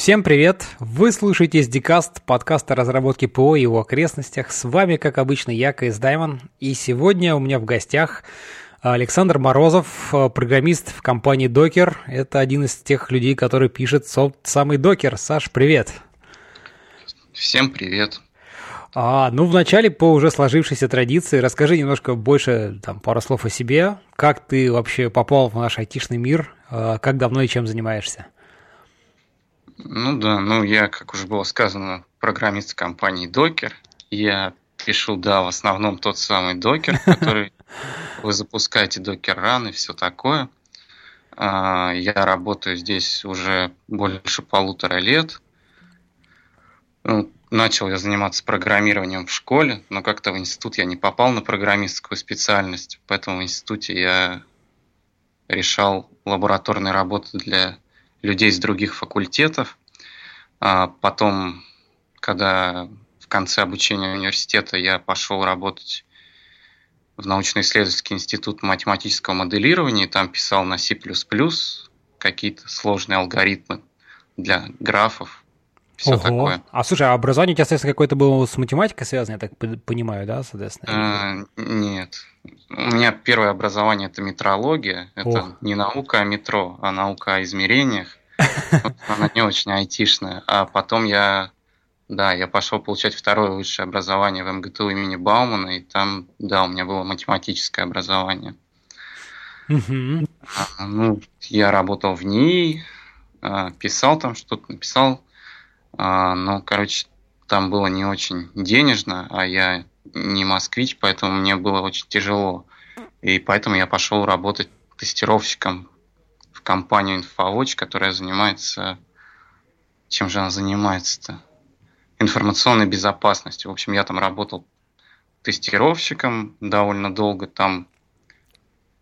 Всем привет! Вы слушаете SDCast, подкаст о разработке ПО и его окрестностях. С вами, как обычно, я, Кейс Даймон. И сегодня у меня в гостях Александр Морозов, программист в компании Docker. Это один из тех людей, который пишет самый Docker. Саш, привет! Всем привет! А, ну, вначале по уже сложившейся традиции расскажи немножко больше, там, пару слов о себе. Как ты вообще попал в наш айтишный мир? А, как давно и чем занимаешься? Ну да, ну я, как уже было сказано, программист компании Docker. Я пишу, да, в основном тот самый Docker, который вы запускаете Docker Run и все такое. А, я работаю здесь уже больше полутора лет. Ну, начал я заниматься программированием в школе, но как-то в институт я не попал на программистскую специальность, поэтому в институте я решал лабораторные работы для людей с других факультетов. А потом, когда в конце обучения университета я пошел работать в научно-исследовательский институт математического моделирования, и там писал на C++ какие-то сложные алгоритмы для графов, все Ого. такое. А слушай, а образование у тебя, соответственно, какое-то было с математикой связано, я так понимаю, да, соответственно? А, нет. У меня первое образование это метрология. Это Ох. не наука о метро, а наука о измерениях. Она не очень айтишная. А потом я, да, я пошел получать второе высшее образование в МГТУ имени Баумана, и там, да, у меня было математическое образование. А, ну, я работал в ней, а, писал там что-то, написал. А, ну, короче, там было не очень денежно, а я не москвич, поэтому мне было очень тяжело. И поэтому я пошел работать тестировщиком в компанию InfoWatch, которая занимается... Чем же она занимается-то? Информационной безопасностью. В общем, я там работал тестировщиком довольно долго. Там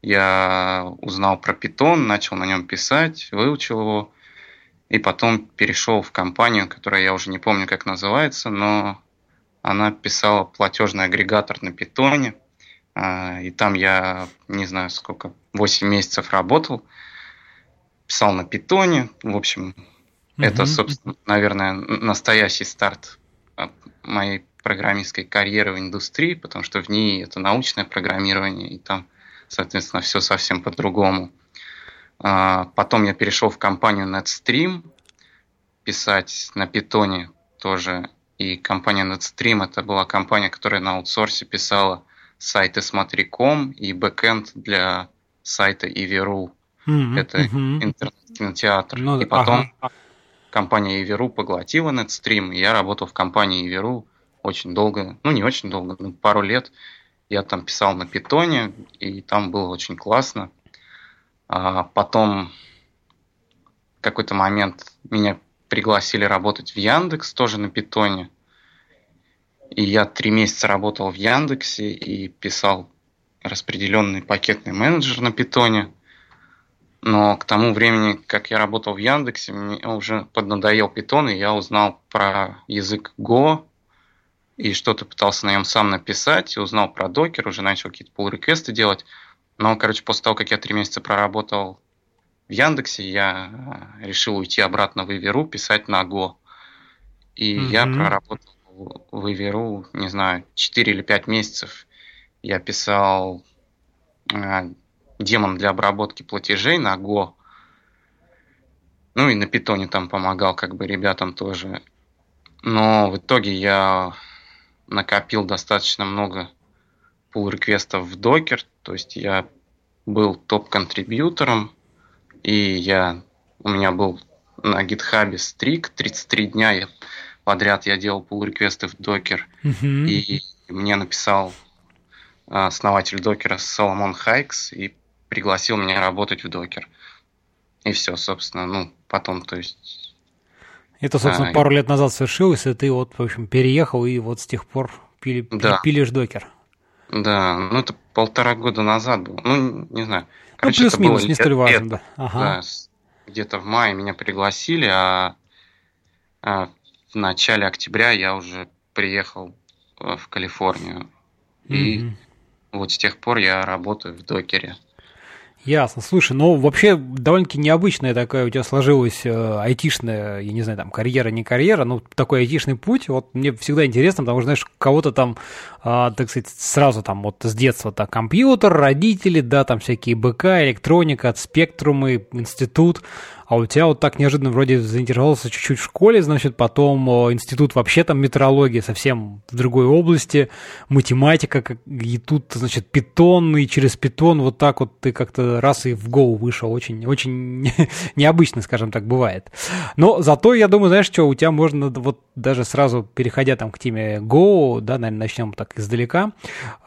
я узнал про Python, начал на нем писать, выучил его. И потом перешел в компанию, которая я уже не помню, как называется, но она писала платежный агрегатор на питоне. А, и там я, не знаю сколько, 8 месяцев работал писал на питоне. В общем, угу. это, собственно, наверное, настоящий старт моей программистской карьеры в индустрии, потому что в ней это научное программирование, и там, соответственно, все совсем по-другому. А, потом я перешел в компанию NetStream, писать на питоне тоже. И компания NetStream это была компания, которая на аутсорсе писала сайты Смотри.ком и бэкэнд для сайта Ivi.ru. Mm-hmm. Это mm-hmm. интернет-кинотеатр. Ну, и потом ага. компания Иверу поглотила Netstream, и я работал в компании Иверу очень долго, ну не очень долго, но пару лет. Я там писал на питоне, и там было очень классно. А потом в какой-то момент меня пригласили работать в Яндекс, тоже на питоне. И я три месяца работал в Яндексе и писал распределенный пакетный менеджер на питоне. Но к тому времени, как я работал в Яндексе, мне уже поднадоел питон, и я узнал про язык Go, и что-то пытался на нем сам написать, и узнал про докер, уже начал какие-то pull реквесты делать. Но, короче, после того, как я три месяца проработал в Яндексе, я э, решил уйти обратно в Иверу, писать на Go. И mm-hmm. я проработал в Иверу, не знаю, 4 или 5 месяцев. Я писал э, демон для обработки платежей на Go. Ну и на питоне там помогал как бы ребятам тоже. Но в итоге я накопил достаточно много pull реквестов в Docker, то есть я был топ-контрибьютором, и я, у меня был на GitHub стрик, 33 дня я, подряд я делал pull реквесты в Docker, uh-huh. и мне написал а, основатель докера Соломон Хайкс и пригласил меня работать в докер. И все, собственно, ну, потом, то есть... Это, собственно, а, пару лет назад свершилось, и ты вот, в общем, переехал, и вот с тех пор пили, да. пилишь докер. Да, ну это полтора года назад было. Ну, не знаю. Ну, Короче, ну, плюс-минус, не столь важно, да. Ага. да. Где-то в мае меня пригласили, а, а в начале октября я уже приехал э, в Калифорнию. И mm-hmm. вот с тех пор я работаю в докере. Ясно. Слушай, ну вообще довольно-таки необычная такая у тебя сложилась э, айтишная, я не знаю, там карьера, не карьера, но такой айтишный путь. Вот мне всегда интересно, потому что, знаешь, кого-то там, э, так сказать, сразу там вот с детства так компьютер, родители, да, там всякие БК, электроника, спектрумы, институт. А у тебя вот так неожиданно вроде заинтересовался чуть-чуть в школе, значит, потом институт вообще там метрология совсем в другой области, математика, и тут, значит, питон, и через питон вот так вот ты как-то раз и в Go вышел. Очень, очень необычно, скажем так, бывает. Но зато, я думаю, знаешь, что у тебя можно вот даже сразу, переходя там к теме Go, да, наверное, начнем так издалека,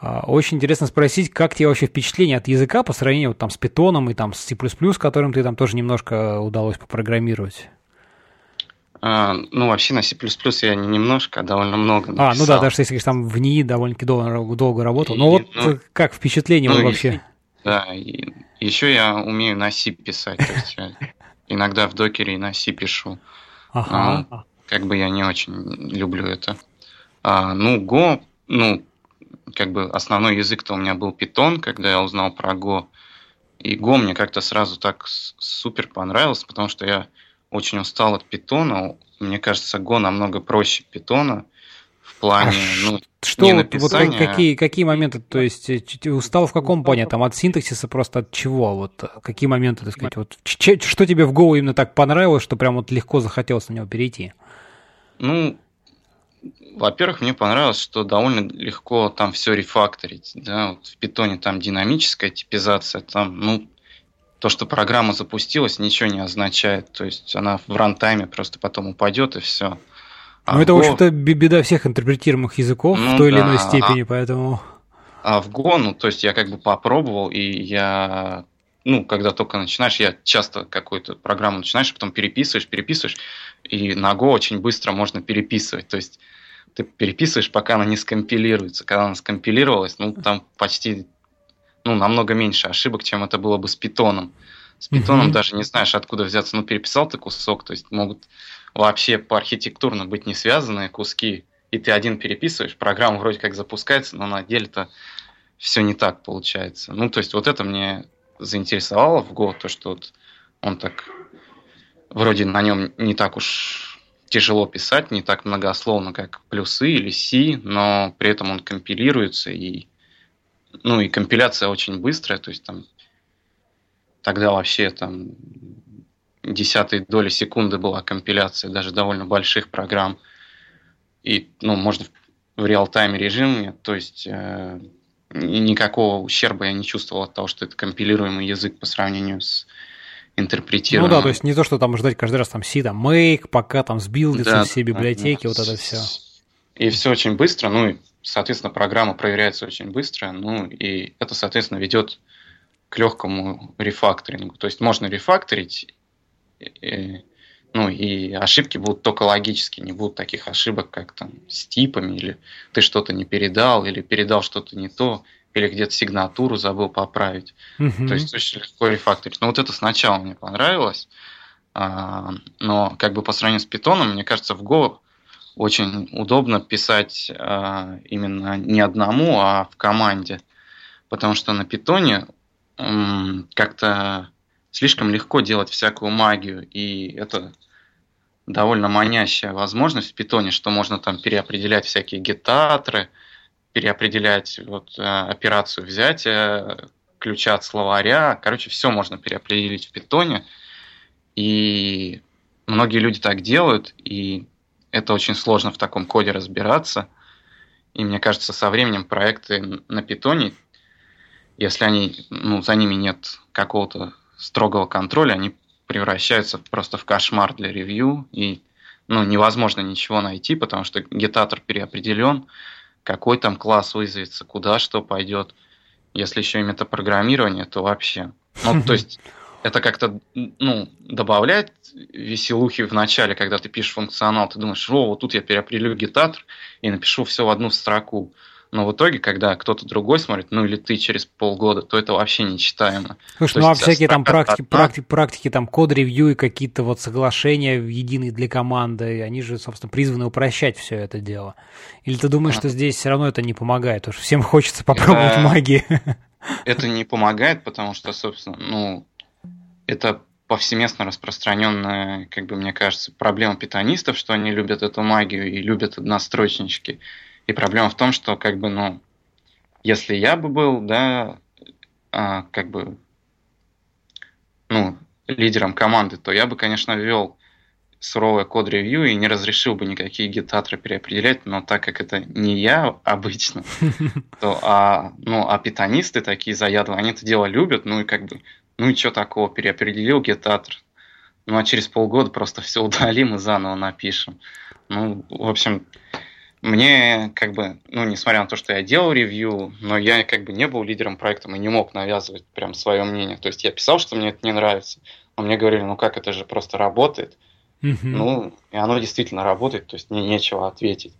а, очень интересно спросить, как тебе вообще впечатление от языка по сравнению вот, там с питоном и там с C++, которым ты там тоже немножко удалось попрограммировать? А, ну, вообще на C++ я не немножко, а довольно много написал. А, ну да, даже если там в НИИ довольно-таки долго, долго работал. И, Но вот ну, как впечатление ну, вообще? Да, и еще я умею на C писать, то есть я иногда в докере и на C пишу. Ага. Но, как бы я не очень люблю это. А, ну, Go, ну, как бы основной язык-то у меня был Python, когда я узнал про Go. И Go мне как-то сразу так супер понравился, потому что я очень устал от питона. Мне кажется, Go намного проще питона в плане, а ну, что не вот, вот какие, какие моменты, то есть э, устал в каком плане, там от синтаксиса просто от чего, вот какие моменты, так сказать, вот что тебе в Go именно так понравилось, что прям вот легко захотелось на него перейти? Ну, во-первых, мне понравилось, что довольно легко там все рефакторить. Да? Вот в питоне там динамическая типизация, там, ну, то, что программа запустилась, ничего не означает. То есть она в рантайме просто потом упадет и все. А ну, это, Go... в общем-то, беда всех интерпретируемых языков ну, в той да, или иной степени, а... поэтому. А в Go, ну, то есть я как бы попробовал, и я ну, когда только начинаешь, я часто какую-то программу начинаешь, а потом переписываешь, переписываешь, и на Go очень быстро можно переписывать. То есть ты переписываешь, пока она не скомпилируется. Когда она скомпилировалась, ну, там почти, ну, намного меньше ошибок, чем это было бы с питоном. С питоном mm-hmm. даже не знаешь, откуда взяться. Ну, переписал ты кусок, то есть могут вообще по архитектурно быть не связанные куски, и ты один переписываешь, программа вроде как запускается, но на деле-то все не так получается. Ну, то есть вот это мне заинтересовало в Go, то, что вот он так вроде на нем не так уж тяжело писать, не так многословно, как плюсы или C, но при этом он компилируется, и, ну, и компиляция очень быстрая, то есть там тогда вообще там десятой доли секунды была компиляция даже довольно больших программ. И, ну, можно в реал-тайме режиме, то есть э, никакого ущерба я не чувствовал от того, что это компилируемый язык по сравнению с интерпретировано. Ну да, то есть не то, что там ждать каждый раз там си, там make, пока там сбилдятся да, все библиотеки, да, вот это все. И все очень быстро, ну и, соответственно, программа проверяется очень быстро, ну и это, соответственно, ведет к легкому рефакторингу. То есть можно рефакторить, и, ну и ошибки будут только логические, не будут таких ошибок, как там с типами, или ты что-то не передал, или передал что-то не то, или где-то сигнатуру забыл поправить. Угу. То есть очень легко рефакторить. Но вот это сначала мне понравилось. А, но как бы по сравнению с питоном, мне кажется, в Go очень удобно писать а, именно не одному, а в команде. Потому что на питоне как-то слишком легко делать всякую магию, и это довольно манящая возможность в питоне, что можно там переопределять всякие гетаторы, переопределять вот, э, операцию взятия ключа от словаря. Короче, все можно переопределить в питоне. И многие люди так делают, и это очень сложно в таком коде разбираться. И мне кажется, со временем проекты на питоне, если они, ну, за ними нет какого-то строгого контроля, они превращаются просто в кошмар для ревью, и ну, невозможно ничего найти, потому что гетатор переопределен, какой там класс вызовется, куда что пойдет. Если еще и метапрограммирование, то вообще. Ну, то есть это как-то ну, добавляет веселухи в начале, когда ты пишешь функционал, ты думаешь, о, вот тут я переопределю гитатор и напишу все в одну строку. Но в итоге, когда кто-то другой смотрит, ну или ты через полгода, то это вообще нечитаемо. Слушай, то ну а всякие там практики, практики, практики, там код-ревью и какие-то вот соглашения единые для команды, они же, собственно, призваны упрощать все это дело. Или ты думаешь, а. что здесь все равно это не помогает, потому что всем хочется попробовать да. магии? это не помогает, потому что, собственно, ну, это повсеместно распространенная, как бы мне кажется, проблема питанистов, что они любят эту магию и любят однострочнички. И проблема в том, что, как бы, ну, если я бы был, да, а, как бы, ну, лидером команды, то я бы, конечно, ввел суровое код-ревью и не разрешил бы никакие гитатры переопределять, но так как это не я обычно, то а, ну, а питанисты такие заядлые, они это дело любят, ну и как бы, ну и что такого, переопределил гитатор, ну а через полгода просто все удалим и заново напишем. Ну, в общем, мне как бы, ну, несмотря на то, что я делал ревью, но я как бы не был лидером проекта и не мог навязывать прям свое мнение. То есть я писал, что мне это не нравится, но мне говорили, ну как, это же просто работает. Mm-hmm. Ну, и оно действительно работает, то есть мне нечего ответить.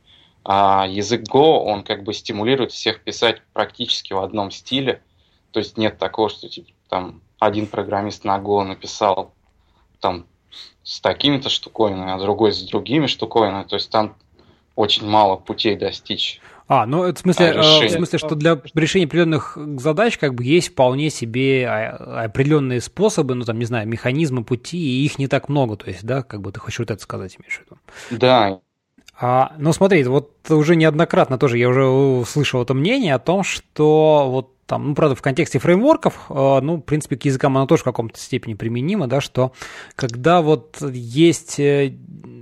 А язык Go, он как бы стимулирует всех писать практически в одном стиле. То есть нет такого, что типа, там один программист на Go написал там с такими-то штуковинами, а другой с другими штуковинами. То есть там очень мало путей достичь а, ну это в смысле, а, э, в смысле, что для решения определенных задач как бы есть вполне себе а, определенные способы, ну там, не знаю, механизмы пути, и их не так много, то есть, да, как бы ты хочешь вот это сказать, имеешь в виду? Да. А, ну смотри, вот уже неоднократно тоже я уже слышал это мнение о том, что вот там, ну, правда, в контексте фреймворков, э, ну, в принципе, к языкам оно тоже в каком-то степени применимо, да, что когда вот есть э,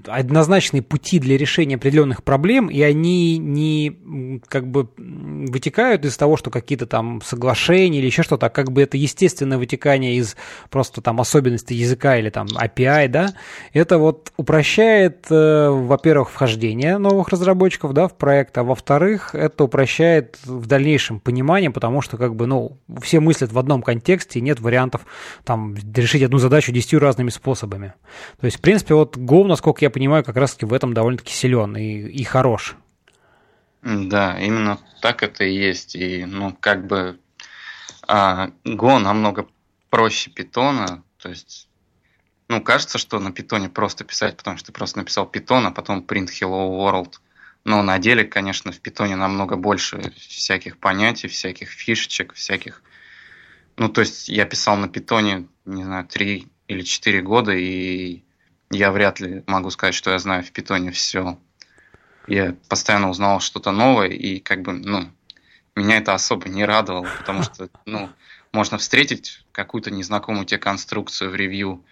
однозначные пути для решения определенных проблем, и они не как бы вытекают из того, что какие-то там соглашения или еще что-то, а как бы это естественное вытекание из просто там особенностей языка или там API, да, это вот упрощает, э, во-первых, вхождение новых разработчиков, да, в проект, а во-вторых, это упрощает в дальнейшем понимание, потому что как бы, ну, все мыслят в одном контексте, и нет вариантов там решить одну задачу десятью разными способами. То есть, в принципе, вот Go, насколько я понимаю, как раз-таки в этом довольно-таки силен и, и хорош. Да, именно так это и есть. И, ну, как бы а, намного проще питона, то есть ну, кажется, что на питоне просто писать, потому что ты просто написал питон, а потом print hello world. Но на деле, конечно, в питоне намного больше всяких понятий, всяких фишечек, всяких... Ну, то есть я писал на питоне, не знаю, три или четыре года, и я вряд ли могу сказать, что я знаю в питоне все. Я постоянно узнавал что-то новое, и как бы, ну, меня это особо не радовало, потому что, ну, можно встретить какую-то незнакомую тебе конструкцию в ревью,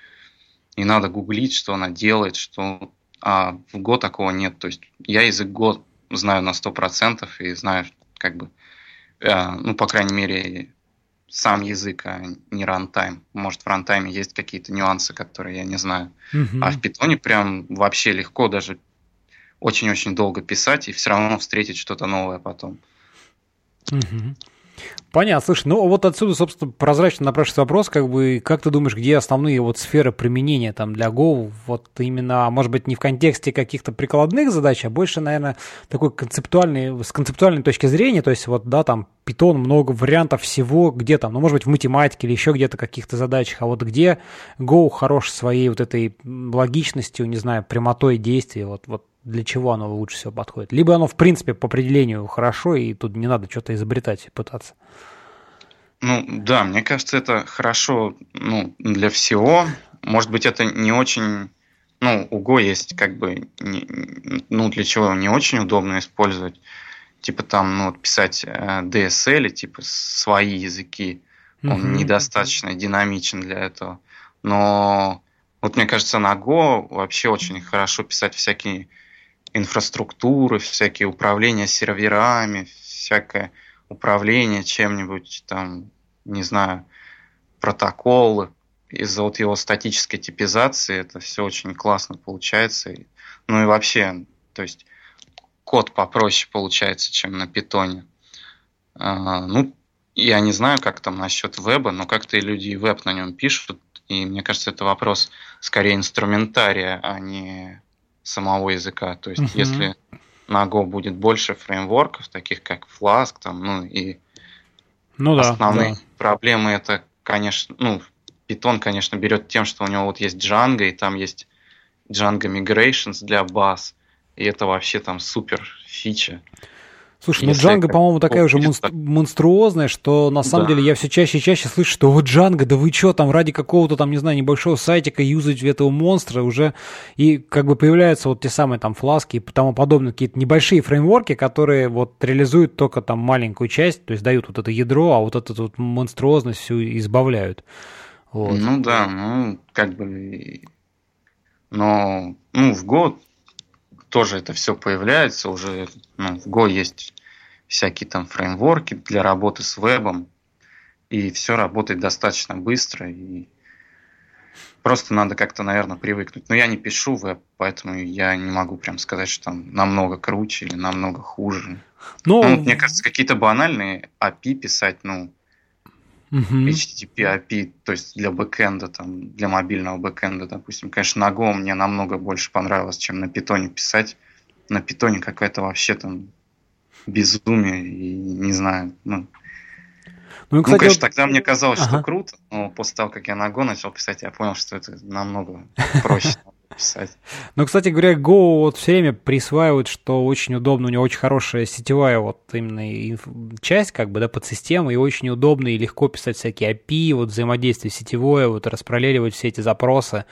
и надо гуглить, что она делает, что... А в Go такого нет. То есть я язык Go знаю на 100% и знаю, как бы, э, ну, по крайней мере, сам язык, а не рантайм. Может, в рантайме есть какие-то нюансы, которые я не знаю. Mm-hmm. А в питоне прям вообще легко даже очень-очень долго писать и все равно встретить что-то новое потом. Mm-hmm. Понятно. Слушай, ну вот отсюда, собственно, прозрачно напрашивается вопрос, как бы, как ты думаешь, где основные вот сферы применения там для Go, вот именно, может быть, не в контексте каких-то прикладных задач, а больше, наверное, такой концептуальный, с концептуальной точки зрения, то есть вот, да, там Python, много вариантов всего, где там, ну, может быть, в математике или еще где-то каких-то задачах, а вот где Go хорош своей вот этой логичностью, не знаю, прямотой действия, вот, вот для чего оно лучше всего подходит. Либо оно, в принципе, по определению хорошо, и тут не надо что-то изобретать и пытаться. Ну, да, мне кажется, это хорошо ну, для всего. Может быть, это не очень... Ну, у Go есть как бы... Не, ну, для чего не очень удобно использовать. Типа там, ну, писать э, DSL, типа свои языки. Он mm-hmm. недостаточно динамичен для этого. Но вот мне кажется, на Go вообще очень хорошо писать всякие инфраструктуры, всякие управления серверами, всякое управление чем-нибудь, там, не знаю, протоколы. Из-за вот его статической типизации это все очень классно получается. Ну и вообще, то есть код попроще получается, чем на питоне. А, ну, я не знаю, как там насчет веба, но как-то и люди и веб на нем пишут. И мне кажется, это вопрос скорее инструментария, а не самого языка. То есть, uh-huh. если на Go будет больше фреймворков, таких как Flask, там, ну и ну, да, основные да. проблемы это, конечно, ну, Python, конечно, берет тем, что у него вот есть Django, и там есть Django Migrations для баз, и это вообще там супер фича. Слушай, ну Джанга, по-моему, такая уже монстр- монструозная, что на самом да. деле я все чаще и чаще слышу, что вот Джанга, да вы что, там ради какого-то там, не знаю, небольшого сайтика юзать этого монстра уже, и как бы появляются вот те самые там фласки и тому подобное, какие-то небольшие фреймворки, которые вот реализуют только там маленькую часть, то есть дают вот это ядро, а вот эту вот монструозность всю избавляют. Вот. Ну да, ну как бы, но ну в год тоже это все появляется, уже ну, в Go есть всякие там фреймворки для работы с вебом, и все работает достаточно быстро, и просто надо как-то, наверное, привыкнуть. Но я не пишу веб, поэтому я не могу прям сказать, что там намного круче или намного хуже. Но... Ну, мне кажется, какие-то банальные API писать, ну, Uh-huh. HTTP API, то есть для бэкэнда, там, для мобильного бэкэнда, допустим. Конечно, на Go мне намного больше понравилось, чем на питоне писать. На питоне какое-то вообще там безумие, и не знаю, ну... Ну, кстати, ну конечно, вот... тогда мне казалось, ага. что круто, но после того, как я на Go начал писать, я понял, что это намного проще писать. Ну, кстати говоря, Go вот все время присваивают, что очень удобно, у него очень хорошая сетевая вот именно часть, как бы, да, под систему, и очень удобно и легко писать всякие API, вот взаимодействие сетевое, вот распараллеливать все эти запросы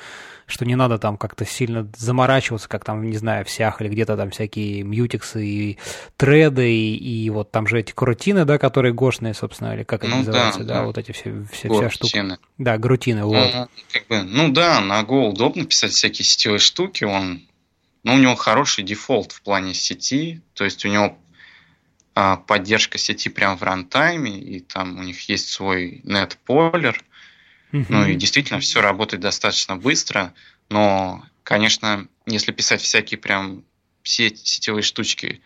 что не надо там как-то сильно заморачиваться, как там, не знаю, в сях или где-то там всякие мьютиксы и треды, и, и вот там же эти крутины, да, которые гошные, собственно, или как ну, они называются, да, да, да, вот эти все, все вся штука. Да, грутины, вот. Ну, как бы, ну да, на Go удобно писать всякие сетевые штуки, он, ну, у него хороший дефолт в плане сети, то есть у него а, поддержка сети прямо в рантайме, и там у них есть свой Ну и действительно все работает достаточно быстро, но, конечно, если писать всякие прям все сетевые штучки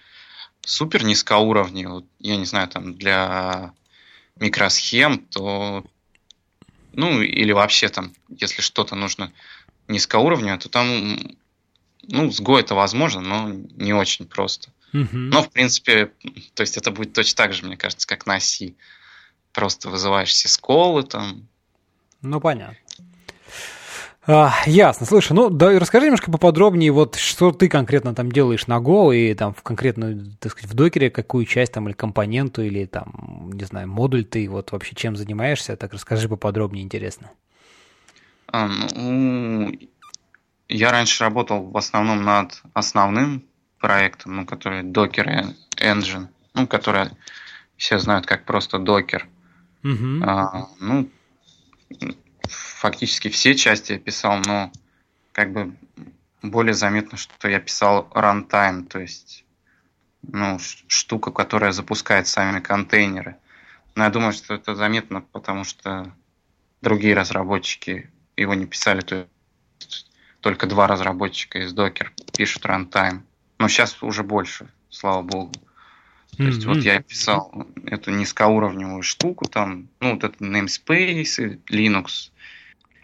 супер низкоуровневые, вот, я не знаю, там для микросхем, то ну или вообще там, если что-то нужно низкоуровневое, то там ну, с Go это возможно, но не очень просто. Uh-huh. Но, в принципе, то есть это будет точно так же, мне кажется, как на C. Просто вызываешь все сколы там, ну, понятно. А, ясно. Слушай, ну да, расскажи немножко поподробнее, вот что ты конкретно там делаешь на Go и там в конкретно, так сказать, в докере какую часть там или компоненту или там, не знаю, модуль ты вот вообще чем занимаешься, так расскажи поподробнее, интересно. А, ну, я раньше работал в основном над основным проектом, ну, который Docker Engine, ну, который все знают как просто Docker. Угу. А, ну, фактически все части я писал, но как бы более заметно, что я писал runtime, то есть ну, штука, которая запускает сами контейнеры. Но я думаю, что это заметно, потому что другие разработчики его не писали, то есть только два разработчика из Docker пишут runtime. Но сейчас уже больше, слава богу. То есть mm-hmm. вот я писал эту низкоуровневую штуку, там, ну, вот это namespace, Linux,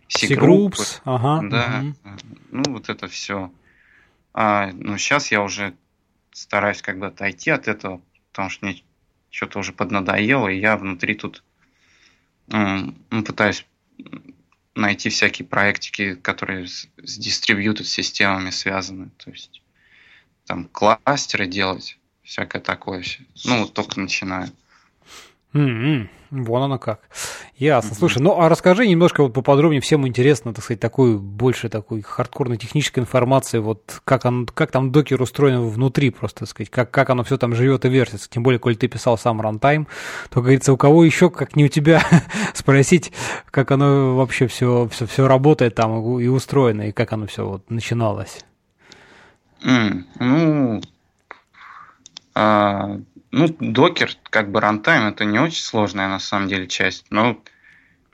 C-Groups, ага. Да, mm-hmm. ну, вот это все. А, ну, сейчас я уже стараюсь как бы отойти от этого, потому что мне что-то уже поднадоело, и я внутри тут ну, пытаюсь найти всякие проектики, которые с, с distributed системами связаны, то есть там кластеры делать, всякое такое. Ну, вот только начинаю. Mm-hmm. Вон оно как. Ясно. Mm-hmm. Слушай, ну а расскажи немножко вот поподробнее, всем интересно, так сказать, такую больше такой хардкорной технической информации, вот как, он, как там докер устроен внутри просто, так сказать, как, как оно все там живет и вертится. Тем более, коль ты писал сам рантайм, то, говорится, у кого еще, как не у тебя, спросить, как оно вообще все, все, все работает там и устроено, и как оно все вот начиналось. Mm, ну, а, ну, докер, как бы рантайм, это не очень сложная на самом деле часть, но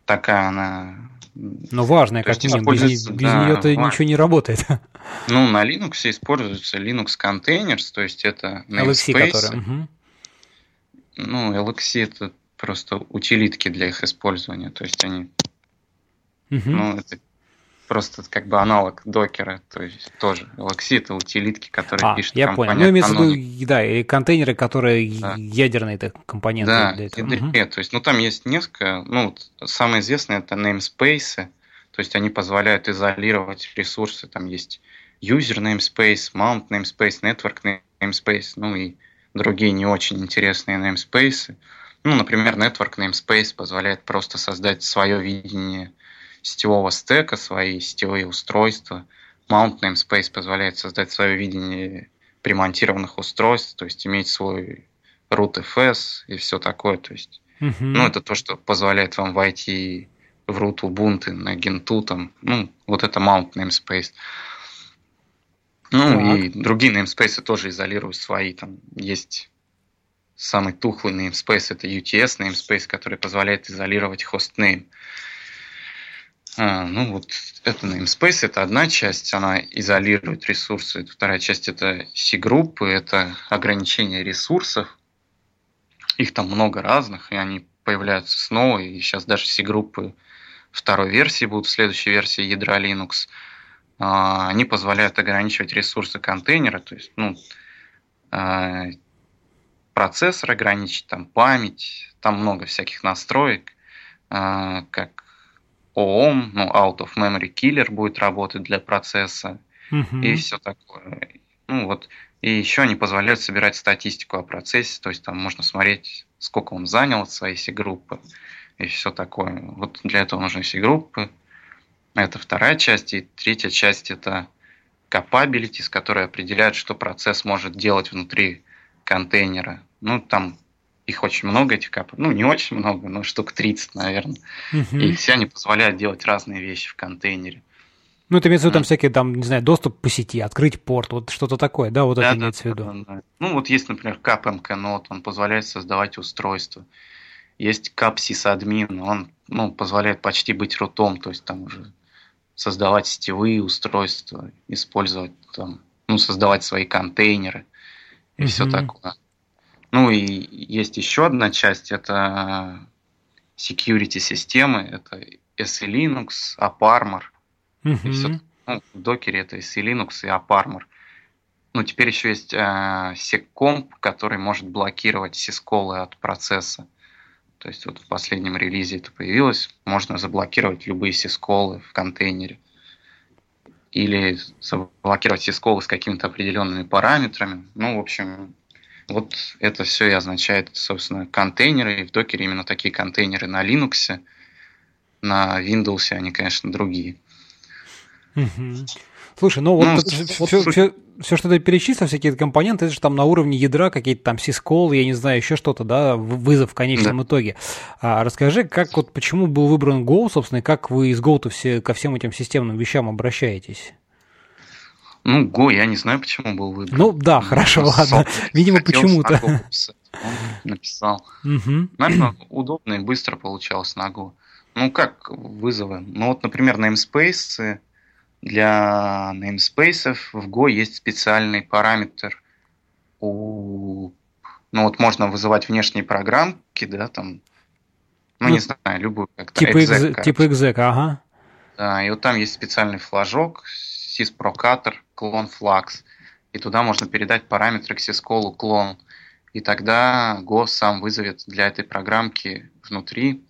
такая она... Ну, важная, как минимум, без, без да, нее-то важно. ничего не работает. Ну, на Linux используется Linux Containers, то есть это LXC, который, угу. Ну, LXC это просто утилитки для их использования, то есть они... Угу. Ну, это просто как бы аналог докера, то есть тоже LXC это утилитки, которые а, пишут я понял. Ну, имеется в виду, да, и контейнеры, которые да. ядерные это компоненты да, для этого. Угу. то есть, ну, там есть несколько, ну, вот, самое известное это namespace, то есть они позволяют изолировать ресурсы, там есть user namespace, mount namespace, network namespace, ну и другие не очень интересные namespace. Ну, например, Network Namespace позволяет просто создать свое видение сетевого стека, свои сетевые устройства. Mount Namespace позволяет создать свое видение примонтированных устройств, то есть иметь свой root FS и все такое. То есть, uh-huh. ну, это то, что позволяет вам войти в root Ubuntu на Gentoo, там, ну, вот это Mount Namespace. Ну, так. и другие namespace тоже изолируют свои. Там есть самый тухлый namespace, это UTS namespace, который позволяет изолировать хостнейм. А, ну, вот это namespace, это одна часть, она изолирует ресурсы. Вторая часть это C-группы, это ограничение ресурсов. Их там много разных, и они появляются снова, и сейчас даже C-группы второй версии будут в следующей версии ядра Linux – а, они позволяют ограничивать ресурсы контейнера, то есть ну, а, процессор ограничить, там память, там много всяких настроек, как OOM, ну, Out of Memory Killer будет работать для процесса mm-hmm. и все такое. Ну вот, и еще они позволяют собирать статистику о процессе, то есть там можно смотреть, сколько он занял от своей C-группы и все такое. Вот для этого нужны C-группы. Это вторая часть. И третья часть – это capabilities, которые определяют, что процесс может делать внутри контейнера. Ну, там их очень много, этих кап, ну, не очень много, но штук 30, наверное. Угу. И все они позволяют делать разные вещи в контейнере. Ну, это имеется в виду там всякие, там, не знаю, доступ по сети, открыть порт, вот что-то такое, да, вот да, это да, имеется в виду. Да, да. Ну, вот есть, например, CAP MKNode, он позволяет создавать устройство. Есть CAP sysadmin, он ну, позволяет почти быть рутом, то есть там уже создавать сетевые устройства, использовать там, ну, создавать свои контейнеры и mm-hmm. все такое. Ну и есть еще одна часть, это security системы, это SE Linux, AppArmor. Все, ну, в докере это SE Linux и AppArmor. Ну, теперь еще есть э, SecComp, который может блокировать сисколы от процесса. То есть вот в последнем релизе это появилось. Можно заблокировать любые сисколы в контейнере. Или заблокировать сисколы с какими-то определенными параметрами. Ну, в общем, вот это все и означает, собственно, контейнеры. И в докере именно такие контейнеры на Linux. На Windows они, конечно, другие. Слушай, ну, ну вот, вот все, все, все, что ты перечислил, всякие компоненты, это же там на уровне ядра какие-то там сискол, я не знаю, еще что-то, да, вызов в конечном да. итоге. А, расскажи, как вот почему был выбран Go, собственно, и как вы из Go-то все, ко всем этим системным вещам обращаетесь? Ну, Go, я не знаю, почему был выбран. Ну, да, ну, хорошо, ладно. Видимо, почему-то. Он написал. Угу. Наверное, удобно и быстро получалось на Go. Ну, как вызовы? Ну, вот, например, namespace для namespace в Go есть специальный параметр у ну вот можно вызывать внешние программки, да, там, ну, ну не знаю, любую как-то. Типа exec, типа exec, ага. Да, и вот там есть специальный флажок, sysprocator, clone flux, и туда можно передать параметры к syscall clone, и тогда Go сам вызовет для этой программки внутри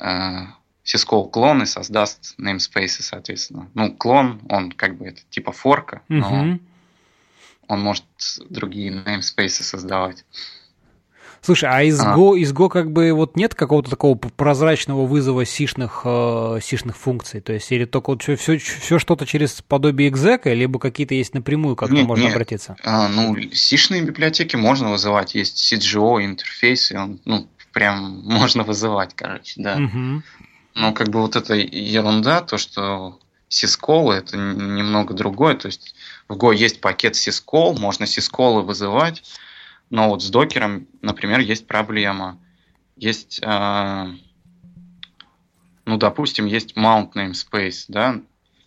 э, syscall клон и создаст namespace, соответственно. Ну, клон, он как бы это типа форка, но угу. он может другие namespace создавать. Слушай, а из а. Go, из Go как бы вот нет какого-то такого прозрачного вызова сишных, э, сишных функций? То есть или только вот все, все, все что-то через подобие exec, либо какие-то есть напрямую, как-то нет, можно нет. обратиться? А, ну, сишные библиотеки можно вызывать. Есть CGO интерфейс, и он, ну, прям можно вызывать, короче, да. Угу. Но как бы вот эта ерунда, то, что сисколы, это немного другое. То есть в Go есть пакет сискол, можно сисколы вызывать, но вот с докером, например, есть проблема. Есть, э, ну, допустим, есть mount namespace, да,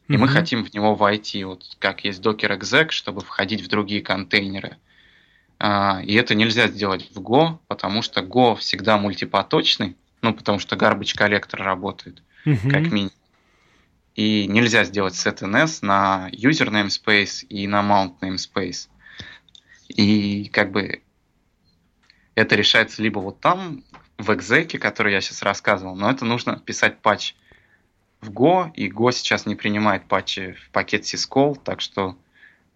и mm-hmm. мы хотим в него войти, вот как есть docker exec, чтобы входить в другие контейнеры. Э, и это нельзя сделать в Go, потому что Go всегда мультипоточный, ну, потому что garbage коллектор работает, uh-huh. как минимум. И нельзя сделать setNS на user namespace и на mount namespace. И как бы это решается либо вот там, в exec, который я сейчас рассказывал, но это нужно писать патч в Go, и Go сейчас не принимает патчи в пакет syscall, так что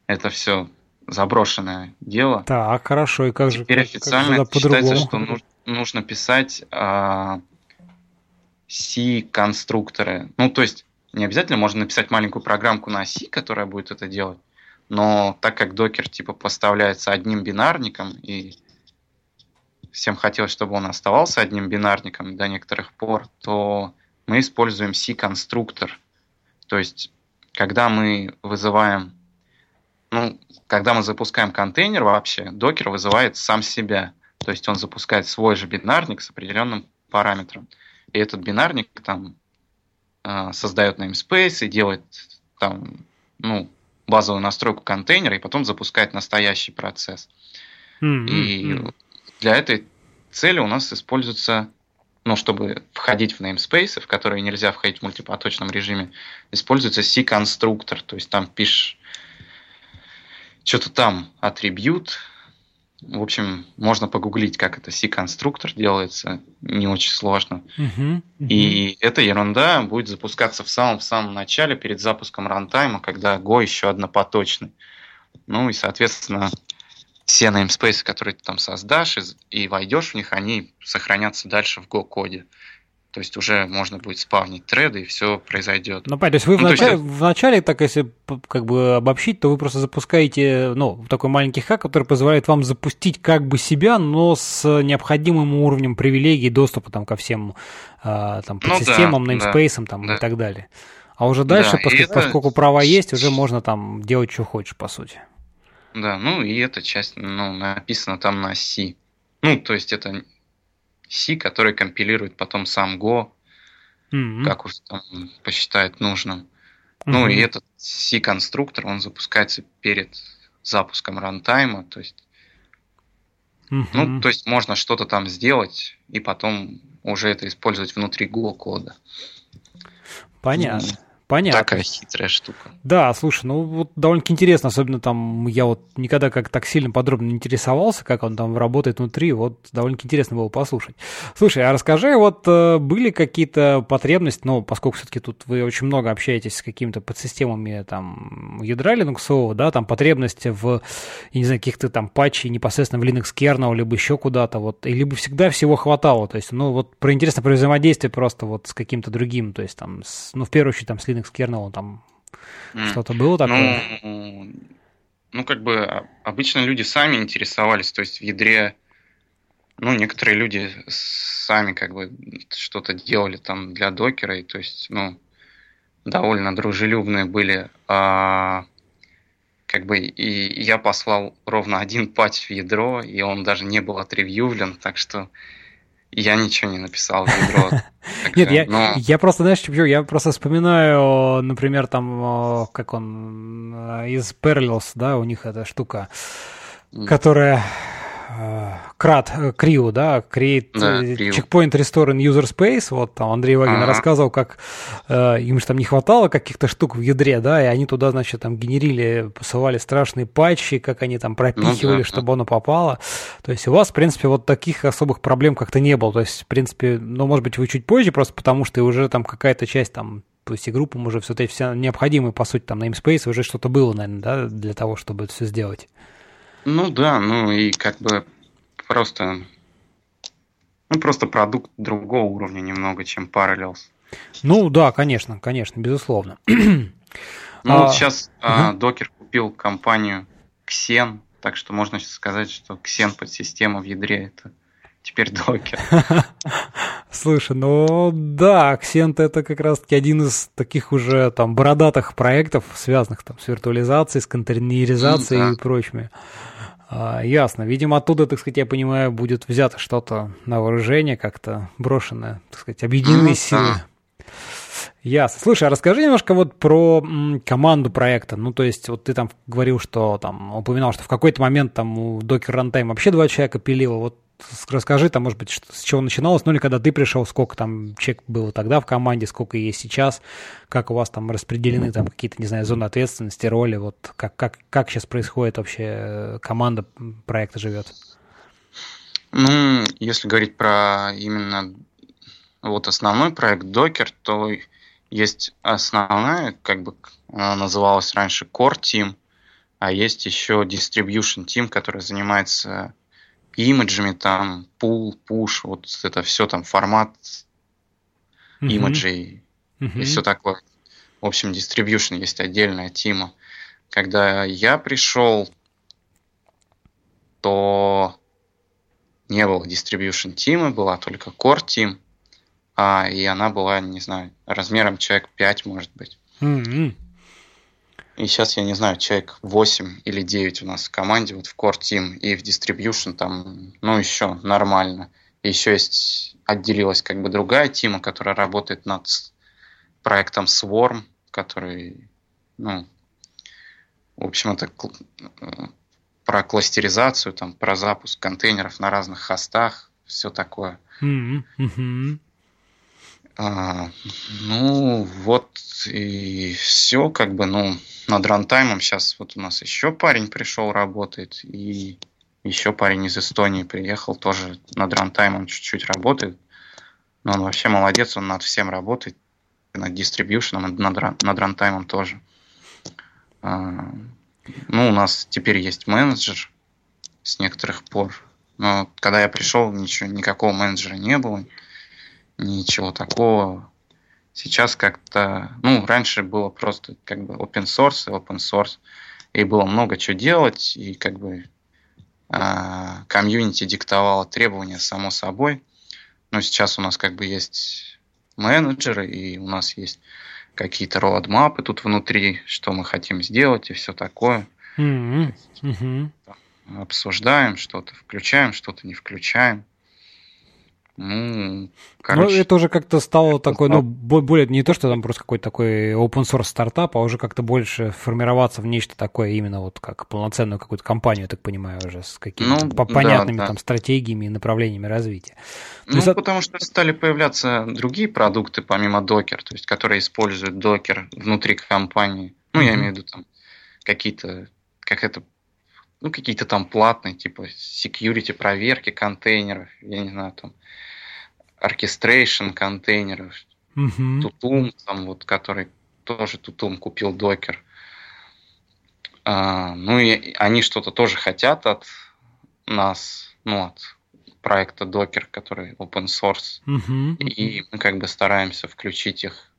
это все заброшенное дело. Так, хорошо, и как Теперь же Теперь официально как считается, что нужно писать а, C-конструкторы. Ну, то есть, не обязательно можно написать маленькую программку на C, которая будет это делать, но так как докер типа поставляется одним бинарником, и всем хотелось, чтобы он оставался одним бинарником до некоторых пор, то мы используем C-конструктор. То есть, когда мы вызываем, ну, когда мы запускаем контейнер вообще, докер вызывает сам себя. То есть он запускает свой же бинарник с определенным параметром. И этот бинарник там э, создает namespace и делает там, ну, базовую настройку контейнера, и потом запускает настоящий процесс. Mm-hmm. И для этой цели у нас используется, ну, чтобы входить в namespace, в которые нельзя входить в мультипоточном режиме, используется C-конструктор, то есть там пишешь что-то там атрибут, в общем, можно погуглить, как это C-конструктор делается, не очень сложно. Uh-huh, uh-huh. И эта ерунда будет запускаться в самом в самом начале перед запуском рантайма, когда Go еще однопоточный. Ну и, соответственно, все namespace, которые ты там создашь и, и войдешь в них, они сохранятся дальше в Go-коде. То есть уже можно будет спавнить треды, и все произойдет. Ну, понятно, то есть вы ну, в, начале, есть... в начале, так если как бы обобщить, то вы просто запускаете, ну, такой маленький хак, который позволяет вам запустить как бы себя, но с необходимым уровнем привилегий доступа там ко всем а, там, подсистемам, ну, да, namespace да, там, да. и так далее. А уже дальше, да, поскольку, это... поскольку права есть, уже можно там делать, что хочешь, по сути. Да, ну и эта часть ну, написана там на C. Ну, то есть это C, который компилирует потом сам Go, mm-hmm. как уж там посчитает нужным. Mm-hmm. Ну и этот C-конструктор, он запускается перед запуском рантайма, то есть mm-hmm. ну, то есть можно что-то там сделать и потом уже это использовать внутри Go кода. Понятно. Понятно. Такая хитрая штука. Да, слушай, ну вот довольно-таки интересно, особенно там я вот никогда как так сильно подробно не интересовался, как он там работает внутри, вот довольно-таки интересно было послушать. Слушай, а расскажи, вот э, были какие-то потребности, ну, поскольку все-таки тут вы очень много общаетесь с какими-то подсистемами там ядра Linux, да, там потребности в, я не знаю, каких-то там патчей непосредственно в Linux kernel, либо еще куда-то, вот, и либо всегда всего хватало, то есть, ну, вот про интересно про взаимодействие просто вот с каким-то другим, то есть там, с, ну, в первую очередь там с Linux Linux kernel там mm. что-то было такое? Ну, ну, как бы а, обычно люди сами интересовались, то есть в ядре, ну, некоторые люди сами как бы что-то делали там для докера, и то есть, ну, довольно дружелюбные были. А, как бы и я послал ровно один патч в ядро, и он даже не был отревьювлен, так что я ничего не написал в ядро. Нет, я, но... я просто, знаешь, почему? Я просто вспоминаю, например, там, как он, э, из Parallels, да, у них эта штука, которая крат, крио, да, create да, э, checkpoint restore in user space, вот там Андрей Вагин ага. рассказывал, как э, им же там не хватало каких-то штук в ядре, да, и они туда, значит, там генерили, посылали страшные патчи, как они там пропихивали, ну, да, чтобы да. оно попало. То есть у вас, в принципе, вот таких особых проблем как-то не было. То есть, в принципе, ну, может быть, вы чуть позже, просто потому что уже там какая-то часть там то есть и группам уже все, все необходимые, по сути, там, namespace уже что-то было, наверное, да, для того, чтобы это все сделать. Ну да, ну и как бы просто, ну просто продукт другого уровня немного, чем Parallels. Ну да, конечно, конечно, безусловно. Ну а, вот сейчас угу. а, Docker купил компанию Xen, так что можно сказать, что Xen подсистема в ядре это теперь Docker. Слушай, ну да, Xen это как раз-таки один из таких уже там бородатых проектов, связанных там с виртуализацией, с контейнеризацией mm, да. и прочими. А, ясно. Видимо, оттуда, так сказать, я понимаю, будет взято что-то на вооружение, как-то брошенное, так сказать, объединенные силы. Ясно. Слушай, а расскажи немножко вот про м, команду проекта. Ну, то есть, вот ты там говорил, что там упоминал, что в какой-то момент там у Docker Runtime вообще два человека пилило. Вот расскажи там, может быть, что, с чего начиналось, ну или когда ты пришел, сколько там человек было тогда в команде, сколько есть сейчас, как у вас там распределены там какие-то, не знаю, зоны ответственности, роли, вот как, как, как сейчас происходит вообще, э, команда проекта живет? Ну, если говорить про именно вот основной проект Docker, то есть основная, как бы называлась раньше Core Team, а есть еще distribution team, который занимается имиджами, там, pull, push, вот это все там, формат mm-hmm. имиджей mm-hmm. и все такое. В общем, distribution есть отдельная тима. Когда я пришел, то не было distribution тима, была только core team, а, и она была, не знаю, размером человек 5, может быть. Mm-hmm. И сейчас, я не знаю, человек 8 или 9 у нас в команде, вот в Core Team и в Distribution там, ну, еще нормально. Еще есть, отделилась как бы другая тима, которая работает над проектом Swarm, который, ну, в общем, это про кластеризацию, там, про запуск контейнеров на разных хостах, все такое. Mm-hmm. А, ну, вот и все, как бы, ну, над рантаймом сейчас вот у нас еще парень пришел, работает, и еще парень из Эстонии приехал, тоже над рантаймом чуть-чуть работает. Но он вообще молодец, он над всем работает, над дистрибьюшеном, над, над рантаймом тоже. А, ну, у нас теперь есть менеджер с некоторых пор. Но когда я пришел, ничего, никакого менеджера не было ничего такого. Сейчас как-то, ну, раньше было просто как бы open source и open source, и было много чего делать, и как бы а, комьюнити диктовало требования само собой. Но сейчас у нас как бы есть менеджеры, и у нас есть какие-то роадмапы тут внутри, что мы хотим сделать и все такое. Mm-hmm. Mm-hmm. Обсуждаем что-то, включаем, что-то не включаем. Ну, короче. Ну, это уже как-то стало такой, ну, более не то, что там просто какой-то такой open source стартап, а уже как-то больше формироваться в нечто такое именно вот как полноценную какую-то компанию, я так понимаю, уже с какими-то ну, понятными да, да. там стратегиями и направлениями развития. То ну, есть, потому что стали появляться другие продукты помимо Docker, то есть которые используют Docker внутри компании. Ну, mm-hmm. я имею в виду там какие-то, как это ну, какие-то там платные, типа security проверки контейнеров, я не знаю, там orchestration контейнеров, mm-hmm. Tutum, там вот, который тоже Tutum купил докер. А, ну и они что-то тоже хотят от нас, ну от проекта Docker, который open source. Mm-hmm. И мы как бы стараемся включить их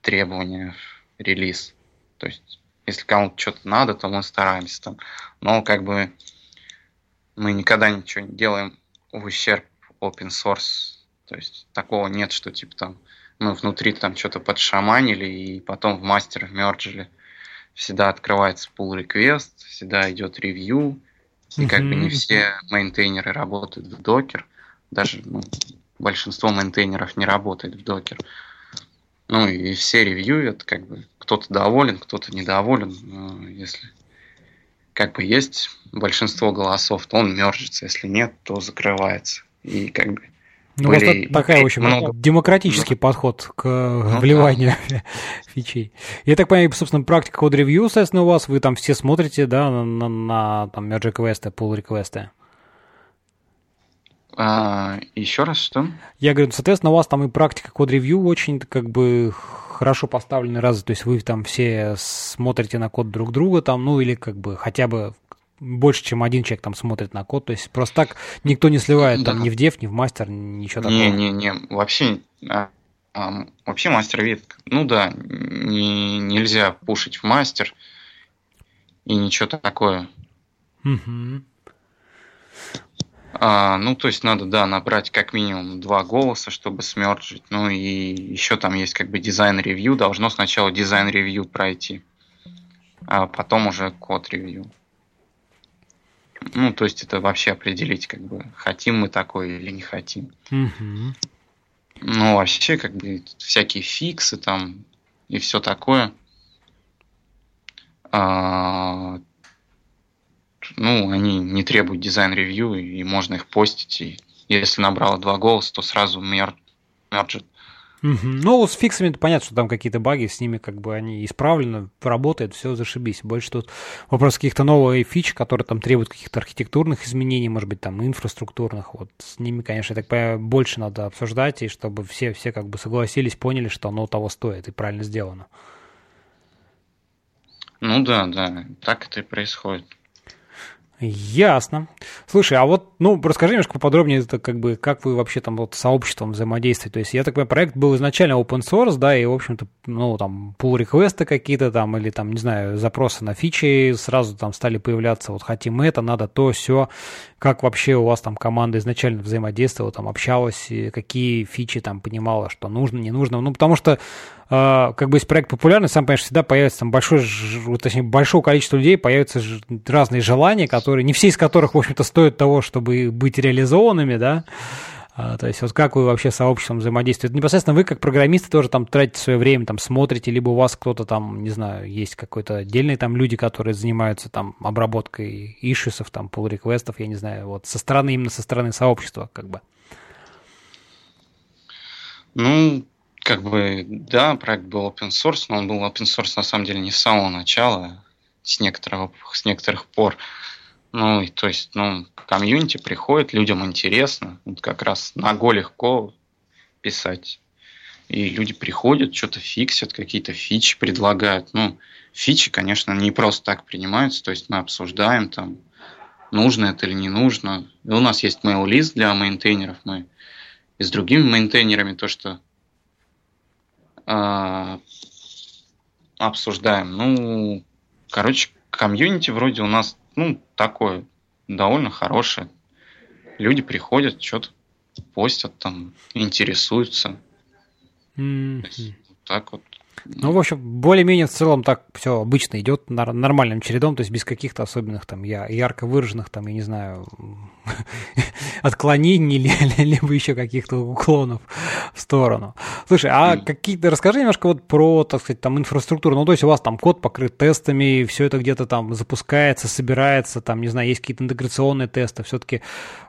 требования в релиз. То есть, если кому-то что-то надо, то мы стараемся там. Но как бы мы никогда ничего не делаем в ущерб open source то есть такого нет, что типа там мы внутри там что-то подшаманили и потом в мастер вмерджили. Всегда открывается pull request, всегда идет ревью, и как бы не все мейнтейнеры работают в докер. Даже ну, большинство мейнтейнеров не работает в докер. Ну и все ревьюют, как бы кто-то доволен, кто-то недоволен. Но если как бы есть большинство голосов, то он мержится, если нет, то закрывается. И как бы ну, были... такая, в общем, много... демократический ну, подход к ну, вливанию да. фичей. Я так понимаю, собственно, практика код ревью, соответственно, у вас, вы там все смотрите, да, на, на, на там, merge квесты, pull реквесты. А, еще раз что? Я говорю, соответственно, у вас там и практика код ревью очень как бы хорошо поставлены разы, то есть вы там все смотрите на код друг друга там, ну или как бы хотя бы больше, чем один человек там смотрит на код. То есть просто так никто не сливает да. там ни в дев, ни в мастер, ничего такого. Не-не-не, вообще, а, а, вообще мастер вид, ну да, не, нельзя пушить в мастер и ничего такое. Угу. А, ну, то есть надо, да, набрать как минимум два голоса, чтобы смерджить. Ну и еще там есть как бы дизайн-ревью. Должно сначала дизайн-ревью пройти, а потом уже код-ревью. Ну, то есть это вообще определить, как бы, хотим мы такое или не хотим. Угу. Ну, вообще, как бы, всякие фиксы там и все такое. А, ну, они не требуют дизайн-ревью, и можно их постить. И если набрало два голоса, то сразу мерджит Угу. Ну, с фиксами понятно, что там какие-то баги, с ними как бы они исправлены, работает, все зашибись. Больше тут вопрос каких-то новых фич, которые там требуют каких-то архитектурных изменений, может быть, там инфраструктурных. Вот с ними, конечно, так понимаю, больше надо обсуждать, и чтобы все, все как бы согласились, поняли, что оно того стоит и правильно сделано. Ну да, да, так это и происходит. Ясно. Слушай, а вот, ну, расскажи немножко поподробнее, это как бы, как вы вообще там вот сообществом взаимодействуете. То есть, я так понимаю, проект был изначально open source, да, и, в общем-то, ну, там, pull реквесты какие-то там, или там, не знаю, запросы на фичи сразу там стали появляться, вот хотим это, надо то, все. Как вообще у вас там команда изначально взаимодействовала, там, общалась, какие фичи там понимала, что нужно, не нужно. Ну, потому что а, как бы если проект популярный, сам понимаешь, всегда появится там большое, точнее, большое количество людей, появятся разные желания, которые, не все из которых, в общем-то, стоят того, чтобы быть реализованными, да, а, то есть вот как вы вообще с сообществом взаимодействуете? Непосредственно вы как программисты тоже там тратите свое время, там смотрите, либо у вас кто-то там, не знаю, есть какой-то отдельный там люди, которые занимаются там обработкой ишисов, там pull реквестов я не знаю, вот со стороны, именно со стороны сообщества как бы. Ну, как бы, да, проект был open source, но он был open source на самом деле не с самого начала, с некоторых, с некоторых пор. Ну, то есть, ну, комьюнити приходит, людям интересно. Вот как раз Go легко писать. И люди приходят, что-то фиксят, какие-то фичи предлагают. Ну, фичи, конечно, не просто так принимаются, то есть мы обсуждаем там, нужно это или не нужно. И у нас есть mail-лист для мейнтейнеров, мы и с другими мейнтейнерами то, что э, обсуждаем. Ну, короче, комьюнити вроде у нас, ну, такое довольно хорошее. Люди приходят, что-то постят там, интересуются. Mm-hmm. так вот ну, в общем, более-менее в целом так все обычно идет нормальным чередом, то есть без каких-то особенных там я, ярко выраженных там, я не знаю, отклонений либо еще каких-то уклонов в сторону. Слушай, а какие-то расскажи немножко вот про, так сказать, там инфраструктуру. Ну, то есть у вас там код покрыт тестами, все это где-то там запускается, собирается, там, не знаю, есть какие-то интеграционные тесты. Все-таки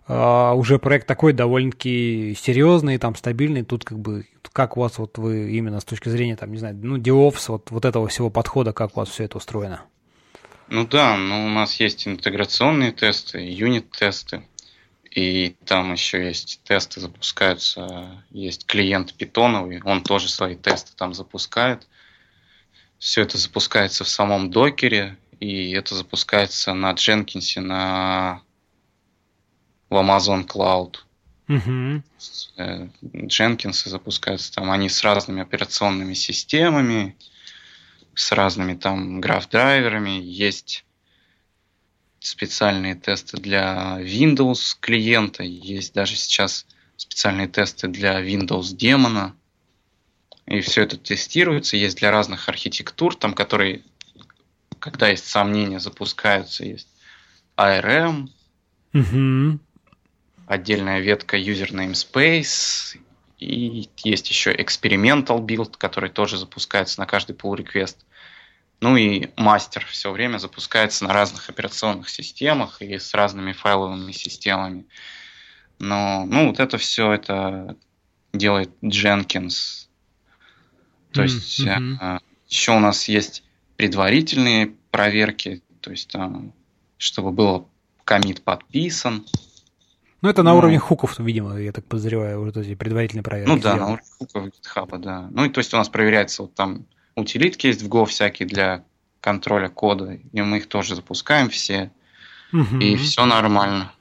Uh, а, уже проект такой довольно-таки серьезный, там стабильный, тут как бы как у вас вот вы именно с точки зрения, там, не знаю, ну, DevOps, вот, вот этого всего подхода, как у вас все это устроено? Ну да, ну у нас есть интеграционные тесты, юнит-тесты, и там еще есть тесты запускаются, есть клиент питоновый, он тоже свои тесты там запускает. Все это запускается в самом докере, и это запускается на Jenkins, на в Amazon Cloud. Угу. Jenkins запускаются там, они с разными операционными системами, с разными там граф-драйверами, есть специальные тесты для Windows клиента, есть даже сейчас специальные тесты для Windows демона, и все это тестируется, есть для разных архитектур, там, которые, когда есть сомнения, запускаются, есть ARM, угу отдельная ветка user namespace, и есть еще experimental build, который тоже запускается на каждый pull request. Ну и мастер все время запускается на разных операционных системах и с разными файловыми системами. Но ну, вот это все это делает Jenkins. То mm-hmm. есть mm-hmm. еще у нас есть предварительные проверки, то есть там, чтобы был комит подписан, ну, это на ну, уровне хуков, видимо, я так подозреваю, вот эти предварительные проверки. Ну да, сделаны. на уровне хуков GitHub, да. Ну и то есть у нас проверяется вот там утилитки есть в Go всякие для контроля кода, и мы их тоже запускаем все, угу. и все нормально.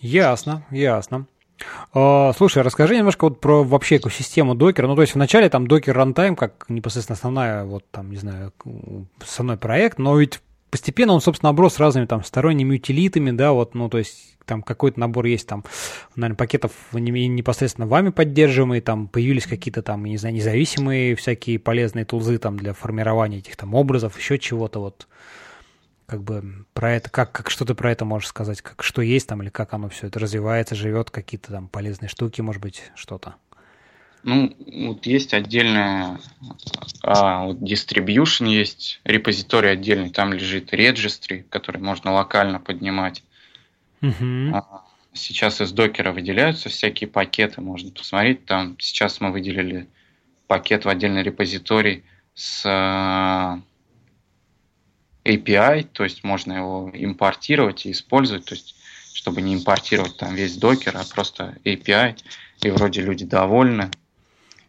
Ясно, ясно. Uh, слушай, расскажи немножко вот про вообще экосистему докера. Ну, то есть вначале там докер runtime, как непосредственно основная, вот там, не знаю, основной проект, но ведь постепенно он, собственно, оброс разными там сторонними утилитами, да, вот, ну, то есть там какой-то набор есть там, наверное, пакетов непосредственно вами поддерживаемые, там появились какие-то там, не знаю, независимые всякие полезные тулзы там для формирования этих там образов, еще чего-то вот как бы про это, как, как что ты про это можешь сказать, как что есть там или как оно все это развивается, живет, какие-то там полезные штуки, может быть, что-то. Ну, вот есть отдельная а, вот distribution есть, репозиторий отдельный, там лежит registry, который можно локально поднимать. Uh-huh. А, сейчас из докера выделяются всякие пакеты, можно посмотреть. Там сейчас мы выделили пакет в отдельный репозиторий с а, API, то есть можно его импортировать и использовать, то есть чтобы не импортировать там весь докер, а просто API, и вроде люди довольны.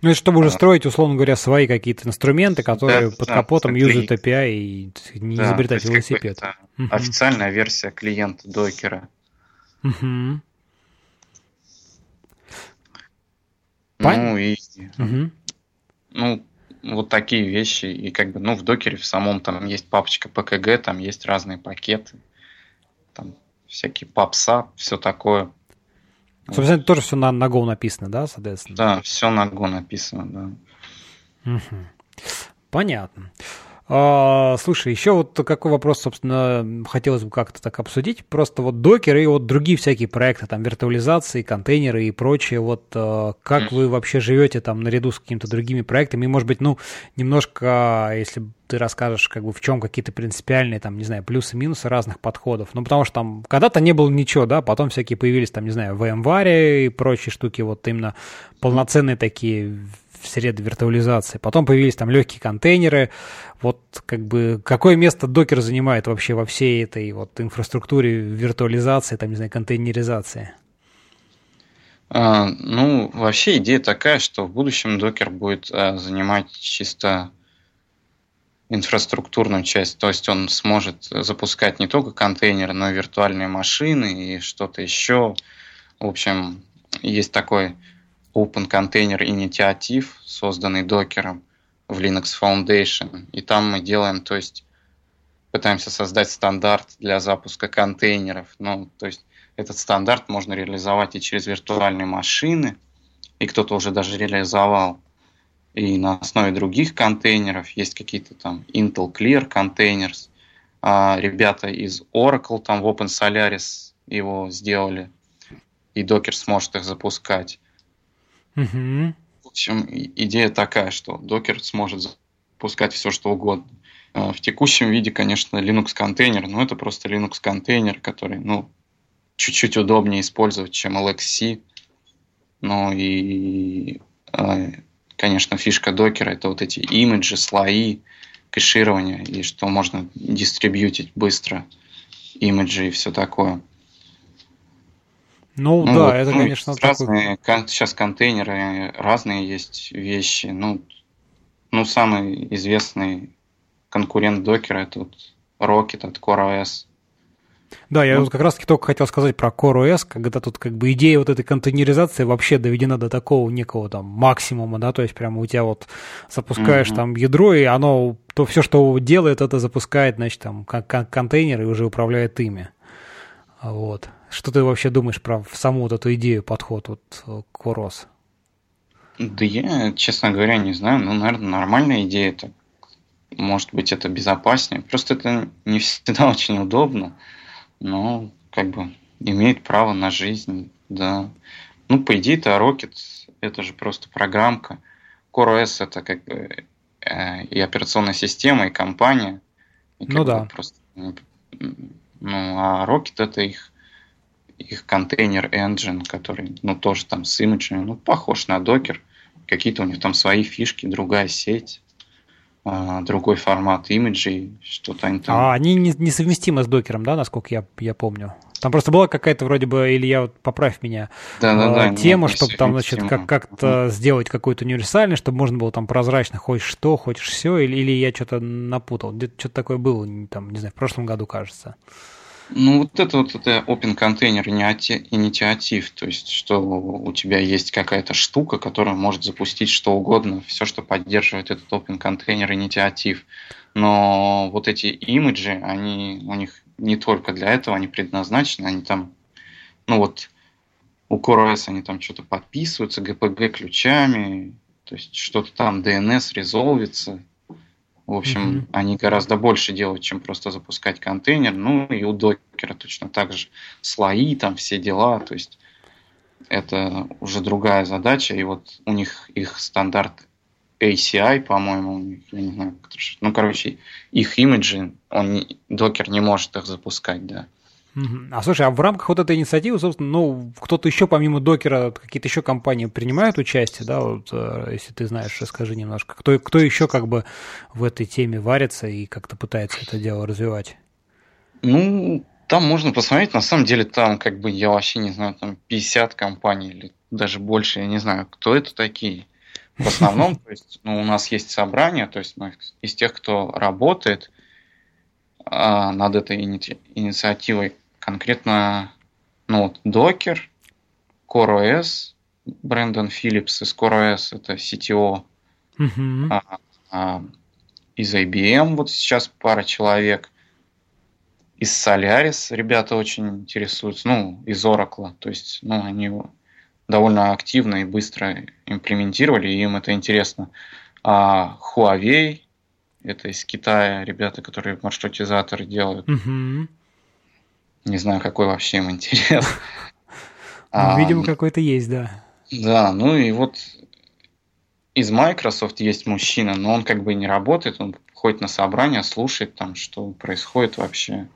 Ну, это чтобы уже строить, условно говоря, свои какие-то инструменты, которые да, под да, капотом юзают API и не да, изобретать велосипед. Угу. Официальная версия клиента докера. Угу. Ну и угу. ну вот такие вещи и как бы ну в докере в самом там есть папочка PKG, там есть разные пакеты, там всякие попса, все такое. Собственно, это тоже все на, на Go написано, да, соответственно? Да, все на Go написано, да. Угу. Понятно. А, слушай, еще вот какой вопрос, собственно, хотелось бы как-то так обсудить. Просто вот докер и вот другие всякие проекты, там, виртуализации, контейнеры и прочее. Вот а, как вы вообще живете там наряду с какими-то другими проектами? И, может быть, ну, немножко, если ты расскажешь, как бы в чем какие-то принципиальные, там, не знаю, плюсы-минусы разных подходов. Ну, потому что там когда-то не было ничего, да, потом всякие появились, там, не знаю, VMware и прочие штуки, вот именно полноценные такие среды виртуализации. Потом появились там легкие контейнеры. Вот как бы какое место докер занимает вообще во всей этой вот инфраструктуре виртуализации, там, не знаю, контейнеризации? А, ну, вообще идея такая, что в будущем докер будет а, занимать чисто инфраструктурную часть, то есть он сможет запускать не только контейнеры, но и виртуальные машины и что-то еще. В общем, есть такой Open Container инициатив, созданный докером в Linux Foundation. И там мы делаем, то есть пытаемся создать стандарт для запуска контейнеров. Ну, то есть этот стандарт можно реализовать и через виртуальные машины, и кто-то уже даже реализовал. И на основе других контейнеров есть какие-то там Intel Clear Containers. А ребята из Oracle там в Open Solaris его сделали, и докер сможет их запускать. Угу. В общем, идея такая, что докер сможет запускать все, что угодно. А, в текущем виде, конечно, Linux контейнер, но это просто Linux контейнер, который, ну, чуть-чуть удобнее использовать, чем LXC. Ну и, а, конечно, фишка докера это вот эти имиджи, слои, кэширование, и что можно дистрибьютить быстро имиджи и все такое. Ну, ну да, вот, это, ну, конечно, разные, такой... сейчас контейнеры, разные есть вещи. Ну, ну, самый известный конкурент докера это вот Rocket от CoreOS. Да, я ну, вот как раз-таки только хотел сказать про CoreOS, когда тут как бы идея вот этой контейнеризации вообще доведена до такого некого там максимума, да, то есть прямо у тебя вот запускаешь угу. там ядро, и оно, то все, что делает, это запускает, значит, там контейнер и уже управляет ими. Вот. Что ты вообще думаешь про саму вот эту идею, подход вот э, к ОРОС? Да я, честно говоря, не знаю. Ну, наверное, нормальная идея. Это, может быть, это безопаснее. Просто это не всегда очень удобно. Но, как бы, имеет право на жизнь, да. Ну, по идее, это Rocket, это же просто программка. CoreOS это как бы э, и операционная система, и компания. И ну да. Просто, ну, а Rocket это их их контейнер engine, который, ну, тоже там с имиджами, ну, похож на докер. Какие-то у них там свои фишки, другая сеть, а, другой формат имиджей, что-то они там... А они несовместимы с докером, да, насколько я, я помню? Там просто была какая-то вроде бы, или я вот поправь меня, да, да, да, тема, чтобы там, значит, как, как-то сделать какой-то универсальный, чтобы можно было там прозрачно, хочешь что, хочешь все, или, или я что-то напутал. Где-то что-то такое было, там, не знаю, в прошлом году, кажется. Ну, вот это вот это open container инициатив, то есть, что у тебя есть какая-то штука, которая может запустить что угодно, все, что поддерживает этот open container инициатив. Но вот эти имиджи, они у них не только для этого, они предназначены, они там, ну вот, у CoreOS они там что-то подписываются, GPG ключами, то есть что-то там DNS резолвится, в общем, mm-hmm. они гораздо больше делают, чем просто запускать контейнер. Ну и у докера точно так же слои, там все дела. То есть это уже другая задача. И вот у них их стандарт ACI, по-моему, я не знаю, ну, короче, их имиджи, он, докер не может их запускать, да. А слушай, а в рамках вот этой инициативы, собственно, ну, кто-то еще помимо докера, какие-то еще компании принимают участие, да, вот, э, если ты знаешь, расскажи немножко. Кто, кто еще как бы в этой теме варится и как-то пытается это дело развивать? Ну, там можно посмотреть, на самом деле там как бы, я вообще не знаю, там 50 компаний или даже больше, я не знаю, кто это такие. в основном, то есть, ну, у нас есть собрание, то есть мы из тех, кто работает а, над этой ини- инициативой, конкретно, ну, вот, Docker, CoreOS, Брэндон Филлипс из CoreOS, это CTO, uh-huh. а, а, из IBM вот сейчас пара человек, из Solaris ребята очень интересуются, ну, из Oracle, то есть, ну, они довольно активно и быстро имплементировали, и им это интересно. А Huawei, это из Китая ребята, которые маршрутизаторы делают. Угу. Не знаю, какой вообще им интерес. Ну, видимо, какой-то есть, да. Да, ну и вот из Microsoft есть мужчина, но он как бы не работает, он ходит на собрания, слушает там, что происходит вообще.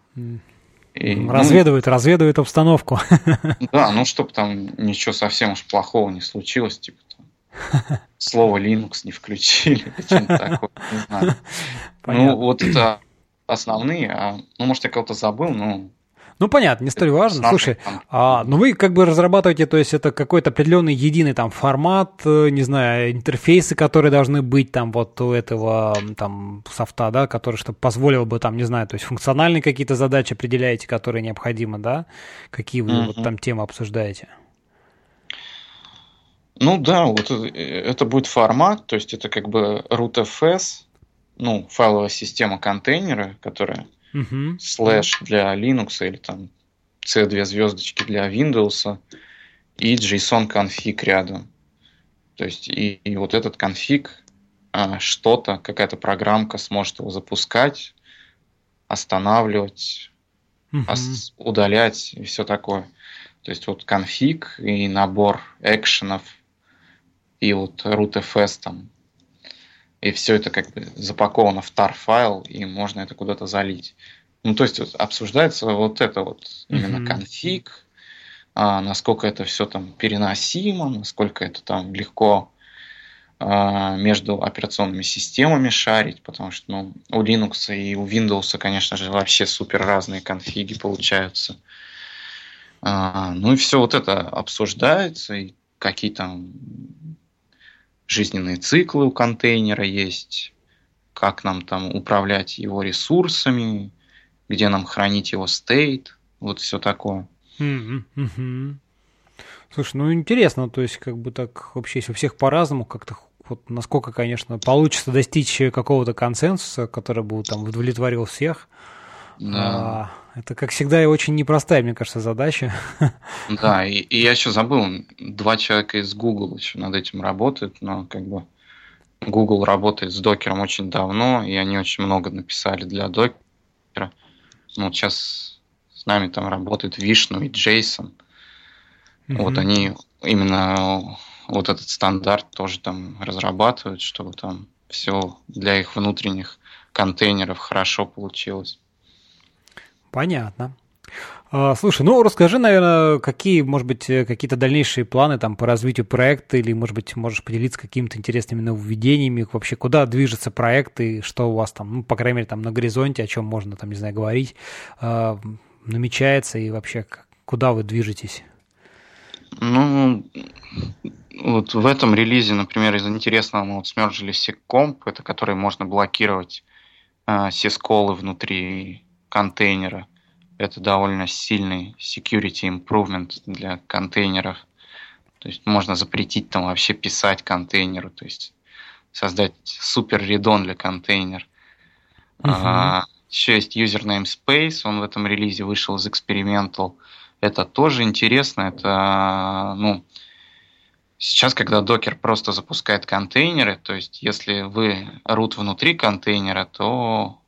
И, ну, разведывает, ну, разведывает обстановку. Да, ну чтобы там ничего совсем уж плохого не случилось, типа там слово Linux не включили, что-то такое, не знаю. Ну вот это основные, а, ну может я кого-то забыл, но ну, понятно, не столь важно. Слушай, а, ну вы как бы разрабатываете, то есть это какой-то определенный единый там формат, э, не знаю, интерфейсы, которые должны быть там вот у этого там софта, да, который, чтобы позволил бы там, не знаю, то есть функциональные какие-то задачи определяете, которые необходимы, да? Какие вы mm-hmm. вот там темы обсуждаете? Ну да, вот это будет формат, то есть это как бы rootfs, ну, файловая система контейнера, которая угу. слэш для Linux или там C2 звездочки для Windows и JSON конфиг рядом. То есть и, и вот этот конфиг а, что-то, какая-то программка сможет его запускать, останавливать, угу. ос- удалять и все такое. То есть вот конфиг и набор экшенов и вот rootfs там и все это как бы запаковано в tar файл, и можно это куда-то залить. Ну, то есть вот, обсуждается вот это вот именно mm-hmm. конфиг, а, насколько это все там переносимо, насколько это там легко а, между операционными системами шарить, потому что ну, у Linux и у Windows, конечно же, вообще супер разные конфиги получаются. А, ну и все вот это обсуждается, и какие там жизненные циклы у контейнера есть, как нам там управлять его ресурсами, где нам хранить его стейт, вот все такое. Слушай, ну интересно, то есть как бы так вообще, если у всех по-разному, как-то вот насколько, конечно, получится достичь какого-то консенсуса, который бы там удовлетворил всех. Да. А, это, как всегда, и очень непростая, мне кажется, задача. Да, и, и я еще забыл, два человека из Google еще над этим работают, но как бы Google работает с докером очень давно, и они очень много написали для докера. Ну, вот сейчас с нами там работают Вишну и Джейсон. Mm-hmm. Вот они именно вот этот стандарт тоже там разрабатывают, чтобы там все для их внутренних контейнеров хорошо получилось. Понятно. А, слушай, ну расскажи, наверное, какие, может быть, э, какие-то дальнейшие планы там по развитию проекта, или, может быть, можешь поделиться какими-то интересными нововведениями, вообще куда движется проект и что у вас там, ну, по крайней мере, там на горизонте, о чем можно там, не знаю, говорить, э, намечается и вообще куда вы движетесь? Ну, вот в этом релизе, например, из интересного мы вот смержили SecComp, это который можно блокировать э, syscall внутри контейнера. Это довольно сильный security improvement для контейнеров. То есть можно запретить там вообще писать контейнеру, то есть создать супер редон для контейнера. Uh-huh. А, еще есть user namespace, он в этом релизе вышел из Experimental. Это тоже интересно, это, ну, Сейчас, когда докер просто запускает контейнеры, то есть если вы root внутри контейнера, то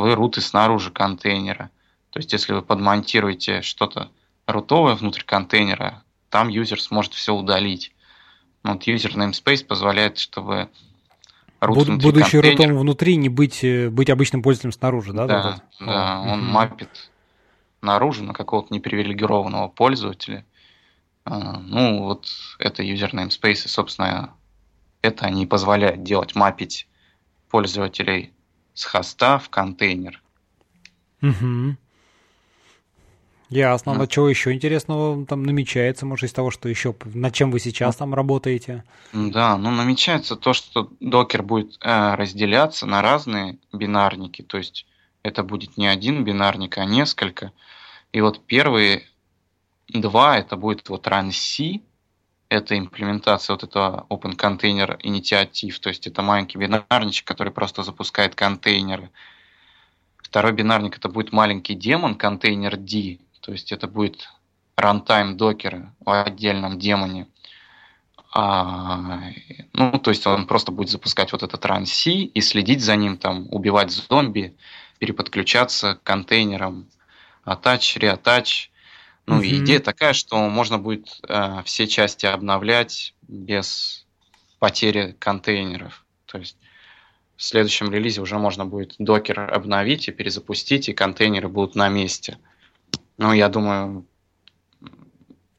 вы руты снаружи контейнера. То есть, если вы подмонтируете что-то рутовое внутрь контейнера, там юзер сможет все удалить. Вот user namespace позволяет, чтобы рут Буд, внутри Будучи контейнера... рутом внутри, не быть, э, быть обычным пользователем снаружи, да? Да, да, да он угу. мапит наружу на какого-то непривилегированного пользователя. А, ну, вот это user namespace, и, собственно, это они позволяют делать, мапить пользователей с хоста в контейнер. Угу. Ясно. Но чего еще интересного там намечается, может, из того, что еще, над чем вы сейчас там работаете? Да, ну намечается то, что докер будет э, разделяться на разные бинарники, то есть это будет не один бинарник, а несколько. И вот первые два, это будет вот run C, это имплементация вот этого Open Container Initiative, то есть это маленький бинарничек, который просто запускает контейнеры. Второй бинарник это будет маленький демон, контейнер D, то есть это будет runtime докера в отдельном демоне. А, ну, то есть он просто будет запускать вот этот run C и следить за ним, там, убивать зомби, переподключаться к контейнерам, attach, reattach. Ну, mm-hmm. идея такая, что можно будет э, все части обновлять без потери контейнеров. То есть в следующем релизе уже можно будет докер обновить и перезапустить, и контейнеры будут на месте. Ну, я думаю,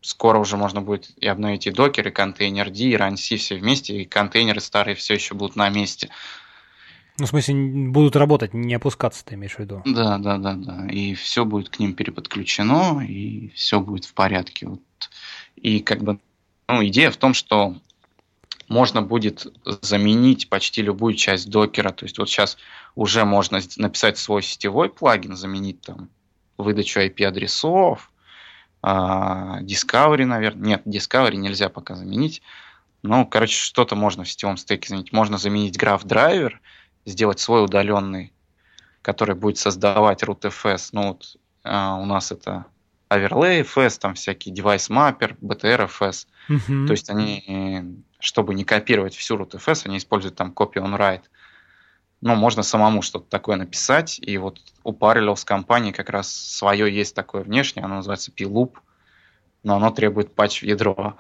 скоро уже можно будет и обновить и докер, и контейнер D, и RunC все вместе, и контейнеры старые все еще будут на месте. Ну, в смысле, будут работать, не опускаться, ты имеешь в виду? Да, да, да, да. И все будет к ним переподключено, и все будет в порядке. Вот. И как бы, ну, идея в том, что можно будет заменить почти любую часть докера. То есть вот сейчас уже можно написать свой сетевой плагин, заменить там выдачу IP-адресов, а, Discovery, наверное. Нет, Discovery нельзя пока заменить. Ну, короче, что-то можно в сетевом стеке заменить. Можно заменить граф драйвер, сделать свой удаленный, который будет создавать rootfs. Ну, вот а, у нас это Overlay FS, там всякие Device Mapper, BTRFS. Uh-huh. То есть они, чтобы не копировать всю rootfs, они используют там copy on write ну, можно самому что-то такое написать. И вот у Parallels компании как раз свое есть такое внешнее, оно называется P-Loop, но оно требует патч в ядро.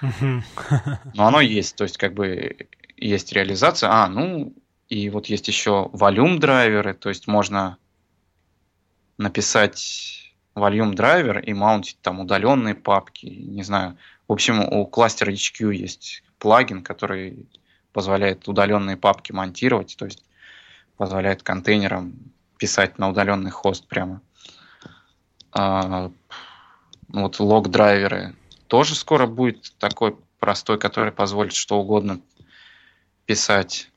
Но оно есть, то есть как бы есть реализация. А, ну, и вот есть еще volume драйверы, то есть можно написать volume драйвер и маунтить там удаленные папки, не знаю. В общем, у кластера HQ есть плагин, который позволяет удаленные папки монтировать, то есть позволяет контейнерам писать на удаленный хост прямо. А, вот лог-драйверы тоже скоро будет такой простой, который позволит что угодно писать.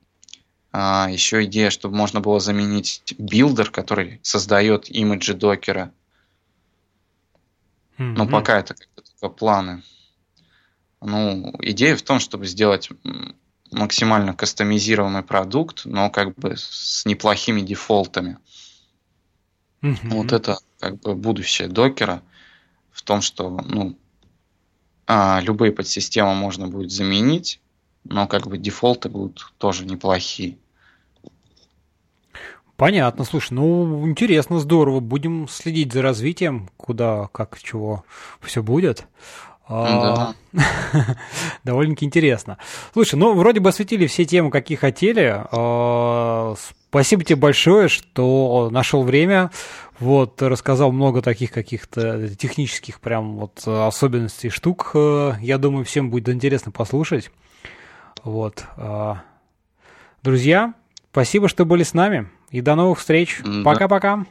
А, еще идея, чтобы можно было заменить билдер, который создает имиджи докера. Mm-hmm. Но пока это как-то планы. Ну, идея в том, чтобы сделать максимально кастомизированный продукт, но как бы с неплохими дефолтами. Mm-hmm. Вот это как бы будущее докера в том, что ну, а, любые подсистемы можно будет заменить, но как бы дефолты будут тоже неплохие. Понятно, слушай, ну интересно, здорово. Будем следить за развитием, куда, как, чего все будет. Да. Довольно-таки интересно. Слушай, ну вроде бы осветили все темы, какие хотели. А, спасибо тебе большое, что нашел время. Вот, рассказал много таких каких-то технических прям вот особенностей штук. Я думаю, всем будет интересно послушать. Вот. А, друзья, спасибо, что были с нами. И до новых встреч. Пока-пока. Да.